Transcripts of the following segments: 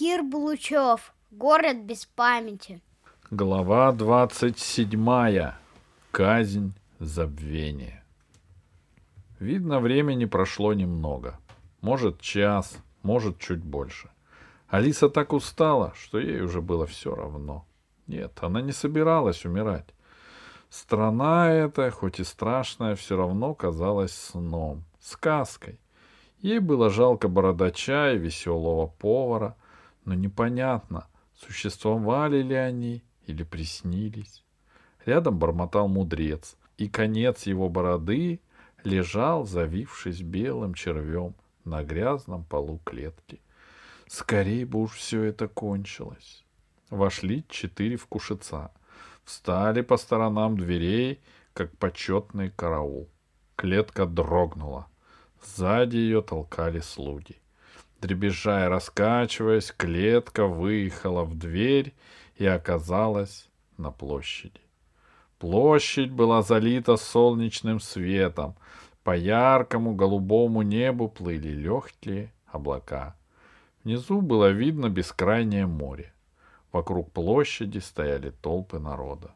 Кир Блучев. Город без памяти. Глава двадцать седьмая. Казнь забвения. Видно, времени прошло немного. Может, час, может, чуть больше. Алиса так устала, что ей уже было все равно. Нет, она не собиралась умирать. Страна эта, хоть и страшная, все равно казалась сном, сказкой. Ей было жалко бородача и веселого повара, но непонятно, существовали ли они или приснились. Рядом бормотал мудрец, и конец его бороды лежал, завившись белым червем на грязном полу клетки. Скорей бы уж все это кончилось. Вошли четыре вкушица. Встали по сторонам дверей, как почетный караул. Клетка дрогнула. Сзади ее толкали слуги. Дребезжая, раскачиваясь, клетка выехала в дверь и оказалась на площади. Площадь была залита солнечным светом. По яркому голубому небу плыли легкие облака. Внизу было видно бескрайнее море. Вокруг площади стояли толпы народа.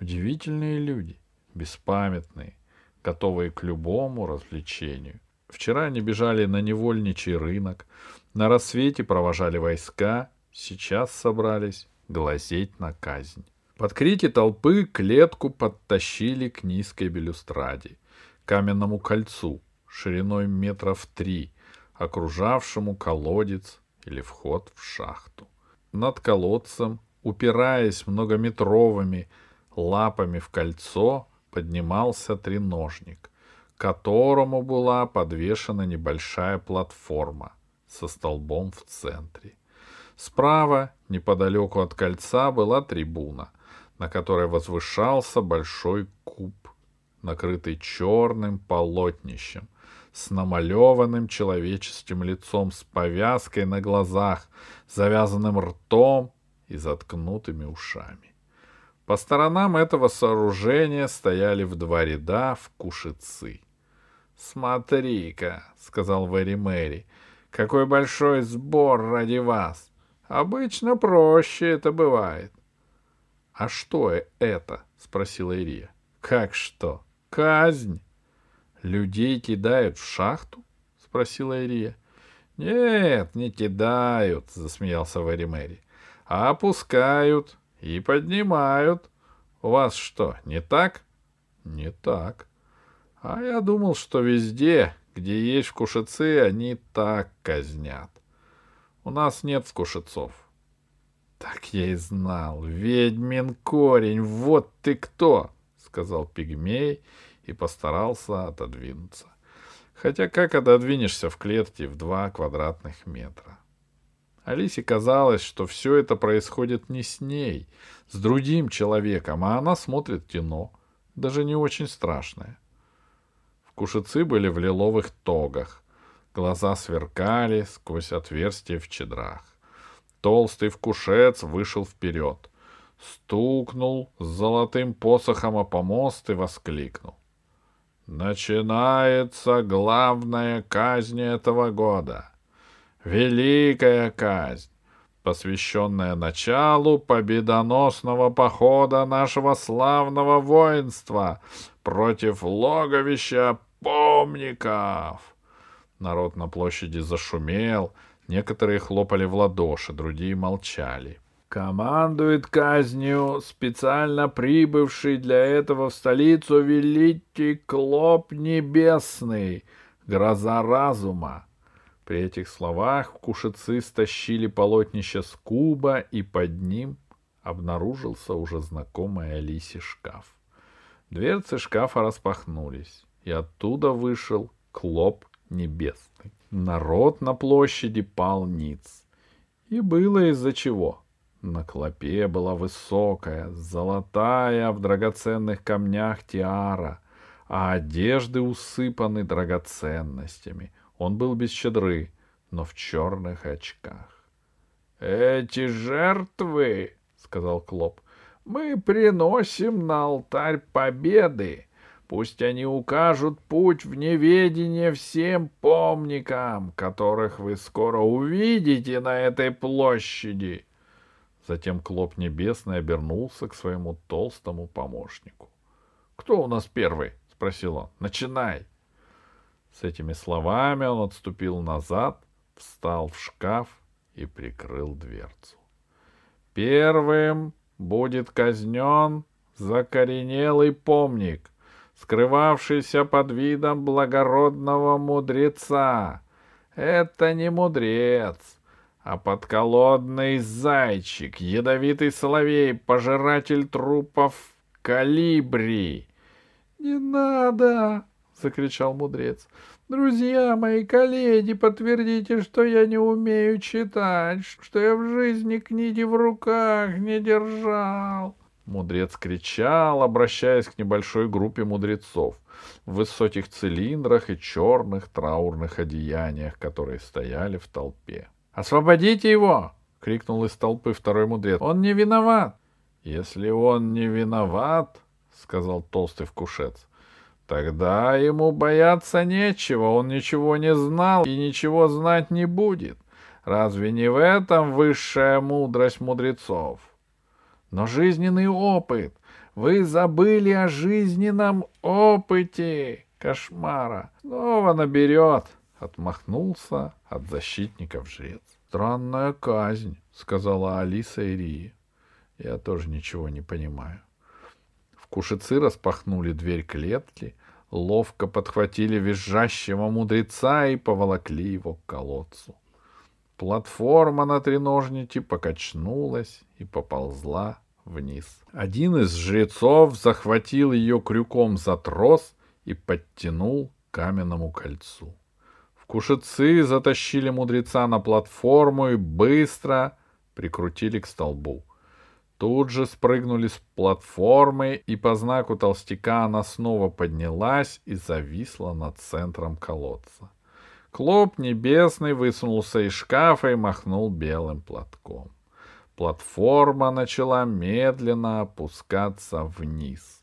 Удивительные люди, беспамятные, готовые к любому развлечению. Вчера они бежали на невольничий рынок, на рассвете провожали войска, сейчас собрались глазеть на казнь. Под крики толпы клетку подтащили к низкой балюстраде, каменному кольцу, шириной метров три, окружавшему колодец или вход в шахту. Над колодцем, упираясь многометровыми лапами в кольцо, поднимался треножник, которому была подвешена небольшая платформа со столбом в центре. Справа, неподалеку от кольца, была трибуна, на которой возвышался большой куб, накрытый черным полотнищем, с намалеванным человеческим лицом, с повязкой на глазах, завязанным ртом и заткнутыми ушами. По сторонам этого сооружения стояли в два ряда вкушицы. «Смотри-ка», — сказал Вэри Мэри, — «какой большой сбор ради вас! Обычно проще это бывает. «А что это?» — спросила Ирия. «Как что? Казнь!» «Людей кидают в шахту?» — спросила Ирия. «Нет, не кидают», — засмеялся Вэри Мэри. «А опускают и поднимают. У вас что, не так?» «Не так. А я думал, что везде, где есть вкушицы, они так казнят. У нас нет вкушицов. Так я и знал. Ведьмин корень, вот ты кто! Сказал пигмей и постарался отодвинуться. Хотя как отодвинешься в клетке в два квадратных метра? Алисе казалось, что все это происходит не с ней, с другим человеком, а она смотрит кино, даже не очень страшное. Вкушицы были в лиловых тогах, глаза сверкали сквозь отверстия в чедрах. Толстый вкушец вышел вперед, стукнул с золотым посохом о помост и воскликнул. Начинается главная казнь этого года. Великая казнь, посвященная началу победоносного похода нашего славного воинства против логовища помников. Народ на площади зашумел — Некоторые хлопали в ладоши, другие молчали. Командует казнью специально прибывший для этого в столицу великий Клоп Небесный, гроза разума. При этих словах кушицы стащили полотнище с куба, и под ним обнаружился уже знакомый Алисе шкаф. Дверцы шкафа распахнулись, и оттуда вышел Клоп Небесный. Народ на площади пал ниц. И было из-за чего. На клопе была высокая, золотая в драгоценных камнях тиара, а одежды усыпаны драгоценностями. Он был без щедры, но в черных очках. — Эти жертвы, — сказал Клоп, — мы приносим на алтарь победы. Пусть они укажут путь в неведение всем помникам, которых вы скоро увидите на этой площади. Затем Клоп Небесный обернулся к своему толстому помощнику. — Кто у нас первый? — спросил он. — Начинай. С этими словами он отступил назад, встал в шкаф и прикрыл дверцу. Первым будет казнен закоренелый помник, скрывавшийся под видом благородного мудреца. Это не мудрец, а подколодный зайчик, ядовитый соловей, пожиратель трупов калибри. — Не надо! — закричал мудрец. Друзья мои, коллеги, подтвердите, что я не умею читать, что я в жизни книги в руках не держал. Мудрец кричал, обращаясь к небольшой группе мудрецов в высоких цилиндрах и черных траурных одеяниях, которые стояли в толпе. «Освободите его!» — крикнул из толпы второй мудрец. «Он не виноват!» «Если он не виноват, — сказал толстый вкушец, Тогда ему бояться нечего, он ничего не знал и ничего знать не будет. Разве не в этом высшая мудрость мудрецов? Но жизненный опыт. Вы забыли о жизненном опыте. Кошмара. Снова наберет. Отмахнулся от защитников жрец. Странная казнь, сказала Алиса Ирии. Я тоже ничего не понимаю. Кушицы распахнули дверь клетки, ловко подхватили визжащего мудреца и поволокли его к колодцу. Платформа на треножнике покачнулась и поползла вниз. Один из жрецов захватил ее крюком за трос и подтянул к каменному кольцу. Вкушицы затащили мудреца на платформу и быстро прикрутили к столбу. Тут же спрыгнули с платформы, и по знаку толстяка она снова поднялась и зависла над центром колодца. Клоп небесный высунулся из шкафа и махнул белым платком. Платформа начала медленно опускаться вниз.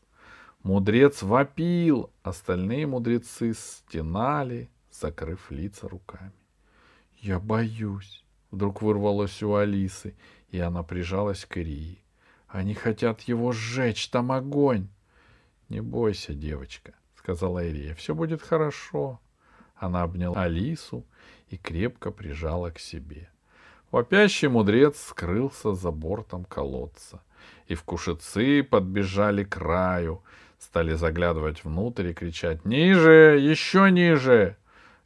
Мудрец вопил, остальные мудрецы стенали, закрыв лица руками. — Я боюсь, — вдруг вырвалось у Алисы, и она прижалась к Ирии. Они хотят его сжечь, там огонь. — Не бойся, девочка, — сказала Ирия, — все будет хорошо. Она обняла Алису и крепко прижала к себе. Вопящий мудрец скрылся за бортом колодца, и вкушицы подбежали к краю, стали заглядывать внутрь и кричать «Ниже! Еще ниже!»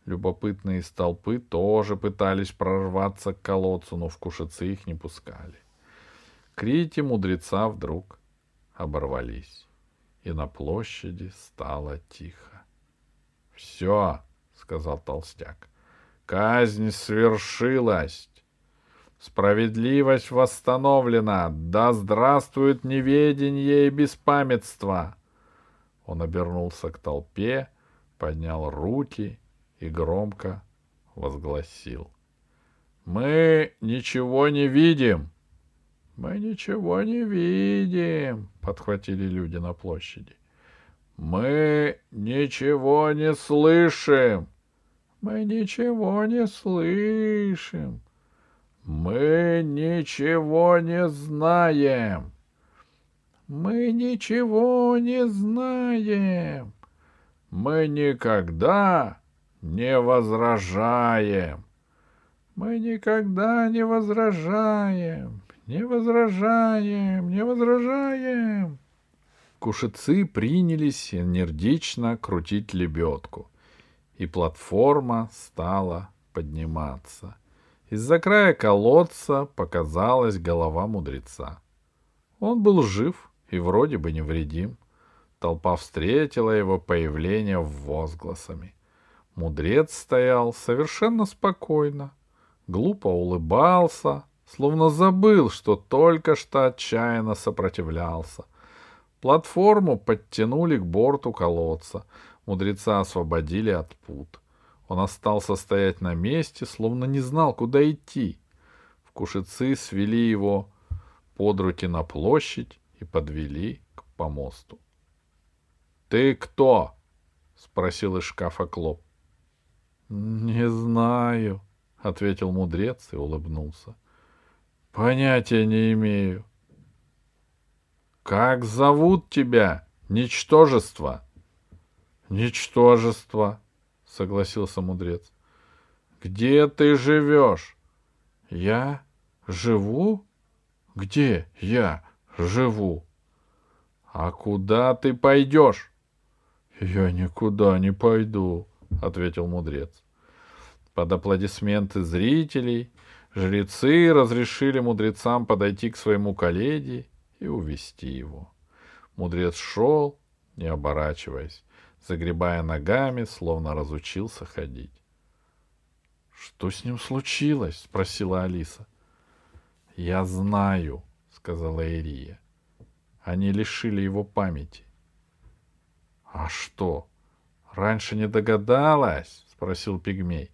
Любопытные из толпы тоже пытались прорваться к колодцу, но вкушицы их не пускали. Крики мудреца вдруг оборвались, и на площади стало тихо. — Все, — сказал толстяк, — казнь свершилась. Справедливость восстановлена. Да здравствует неведение и беспамятство. Он обернулся к толпе, поднял руки и громко возгласил. Мы ничего не видим. Мы ничего не видим, подхватили люди на площади. Мы ничего не слышим. Мы ничего не слышим. Мы ничего не знаем. Мы ничего не знаем. Мы никогда не возражаем. Мы никогда не возражаем. Не возражаем, не возражаем. Кушицы принялись энергично крутить лебедку, и платформа стала подниматься. Из-за края колодца показалась голова мудреца. Он был жив и вроде бы невредим. Толпа встретила его появление возгласами. Мудрец стоял совершенно спокойно, глупо улыбался, словно забыл, что только что отчаянно сопротивлялся. Платформу подтянули к борту колодца, мудреца освободили от пут. Он остался стоять на месте, словно не знал, куда идти. Вкушицы свели его под руки на площадь и подвели к помосту. Ты кто? спросил из шкафа Клоп. Не знаю, ответил мудрец и улыбнулся. Понятия не имею. Как зовут тебя, ничтожество? Ничтожество, согласился мудрец. Где ты живешь? Я живу? Где я живу? А куда ты пойдешь? Я никуда не пойду, ответил мудрец. Под аплодисменты зрителей жрецы разрешили мудрецам подойти к своему коллеге и увести его. Мудрец шел, не оборачиваясь, загребая ногами, словно разучился ходить. Что с ним случилось? спросила Алиса. Я знаю, сказала Ирия. Они лишили его памяти. А что? Раньше не догадалась? спросил пигмей.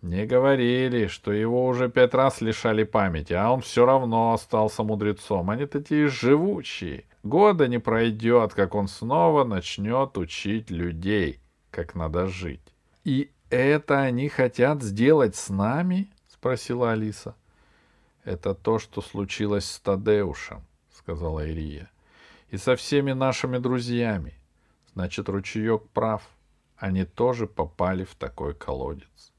Не говорили, что его уже пять раз лишали памяти, а он все равно остался мудрецом. Они такие живучие. Года не пройдет, как он снова начнет учить людей, как надо жить. И это они хотят сделать с нами? спросила Алиса. Это то, что случилось с Тадеушем, сказала Ирия. И со всеми нашими друзьями. Значит, ручеек прав. Они тоже попали в такой колодец.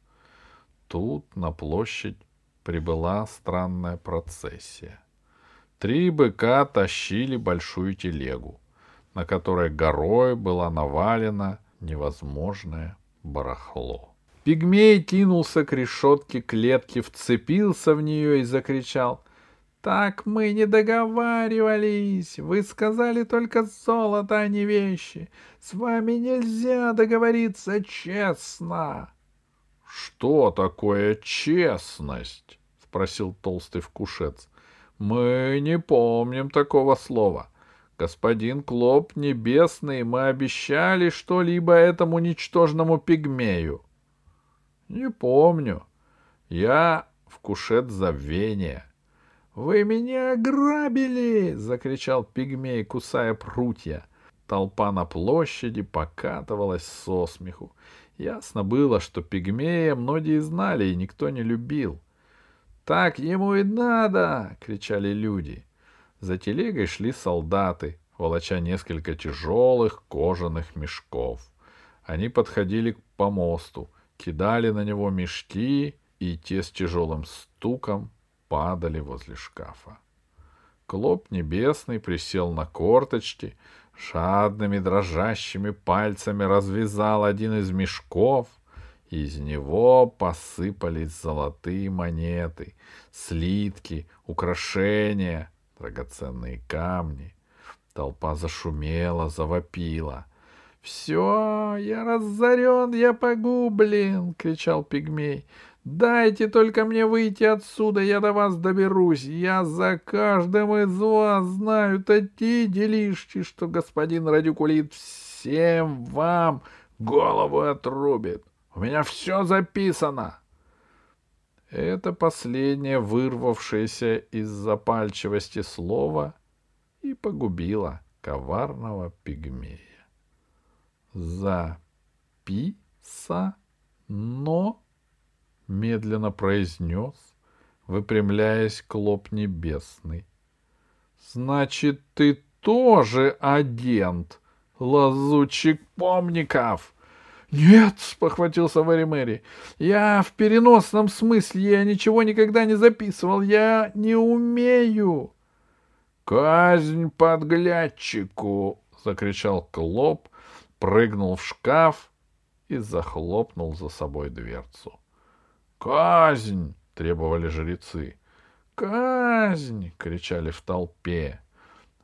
Тут на площадь прибыла странная процессия. Три быка тащили большую телегу, на которой горой была навалена невозможная барахло. Пигмей кинулся к решетке клетки, вцепился в нее и закричал. «Так мы не договаривались! Вы сказали только золото, а не вещи! С вами нельзя договориться честно!» «Что такое честность?» — спросил толстый вкушец. «Мы не помним такого слова. Господин Клоп Небесный, мы обещали что-либо этому ничтожному пигмею. — Не помню. Я вкушет забвения. — Вы меня ограбили! — закричал пигмей, кусая прутья. Толпа на площади покатывалась со смеху. Ясно было, что пигмея многие знали и никто не любил. — Так ему и надо! — кричали люди. — за телегой шли солдаты, волоча несколько тяжелых кожаных мешков. Они подходили к помосту, кидали на него мешки, и те с тяжелым стуком падали возле шкафа. Клоп небесный присел на корточки, жадными дрожащими пальцами развязал один из мешков, из него посыпались золотые монеты, слитки, украшения, драгоценные камни. Толпа зашумела, завопила. «Все, я разорен, я погублен!» — кричал пигмей. «Дайте только мне выйти отсюда, я до вас доберусь. Я за каждым из вас знаю такие делишки, что господин Радикулит всем вам голову отрубит. У меня все записано!» Это последнее вырвавшееся из запальчивости слово и погубило коварного пигмея. «За-пи-са-но», — медленно произнес, выпрямляясь клоп небесный. «Значит, ты тоже агент, лазучик помников!» «Нет!» — похватился Вэри Мэри. «Я в переносном смысле, я ничего никогда не записывал, я не умею!» «Казнь подглядчику!» — закричал Клоп, прыгнул в шкаф и захлопнул за собой дверцу. «Казнь!» — требовали жрецы. «Казнь!» — кричали в толпе.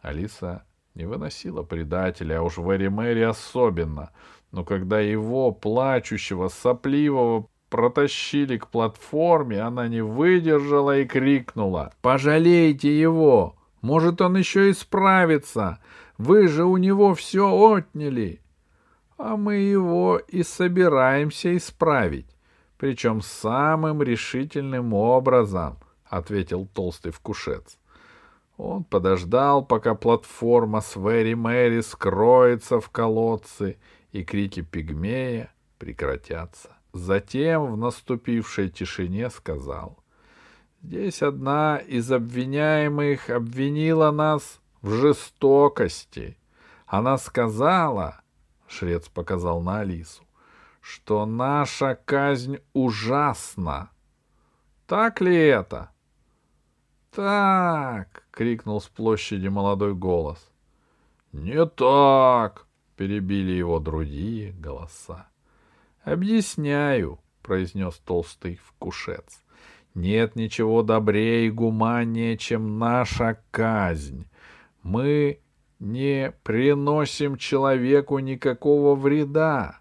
Алиса не выносила предателя, а уж Вэри Мэри особенно — но когда его, плачущего, сопливого, протащили к платформе, она не выдержала и крикнула. «Пожалейте его! Может, он еще исправится! Вы же у него все отняли!» «А мы его и собираемся исправить, причем самым решительным образом», — ответил толстый вкушец. Он подождал, пока платформа с Вэри Мэри скроется в колодце, и крики пигмея прекратятся. Затем в наступившей тишине сказал. Здесь одна из обвиняемых обвинила нас в жестокости. Она сказала, шрец показал на Алису, что наша казнь ужасна. Так ли это? Так, крикнул с площади молодой голос. Не так, перебили его другие голоса. Объясняю, произнес толстый вкушец. Нет ничего добрее и гуманнее, чем наша казнь. Мы не приносим человеку никакого вреда,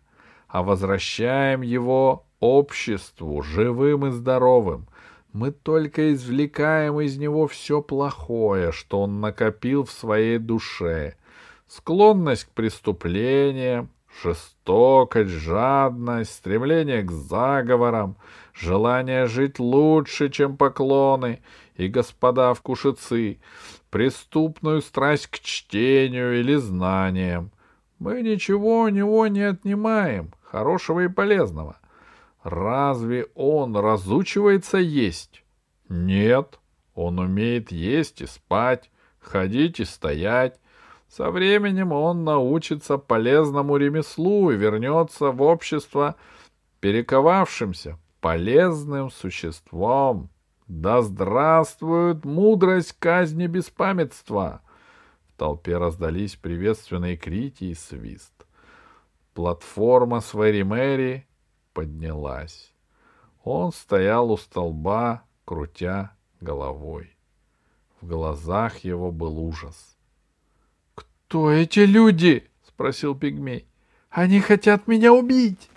а возвращаем его обществу живым и здоровым. Мы только извлекаем из него все плохое, что он накопил в своей душе. Склонность к преступлениям, жестокость, жадность, стремление к заговорам, желание жить лучше, чем поклоны и господа вкушицы, преступную страсть к чтению или знаниям. Мы ничего у него не отнимаем, хорошего и полезного. Разве он разучивается есть? Нет, он умеет есть и спать, ходить и стоять. Со временем он научится полезному ремеслу и вернется в общество перековавшимся, полезным существом. Да здравствует мудрость казни беспамятства! В толпе раздались приветственные крики и свист. Платформа с Мэри поднялась. Он стоял у столба, крутя головой. В глазах его был ужас. «Кто эти люди?» — спросил пигмей. «Они хотят меня убить!»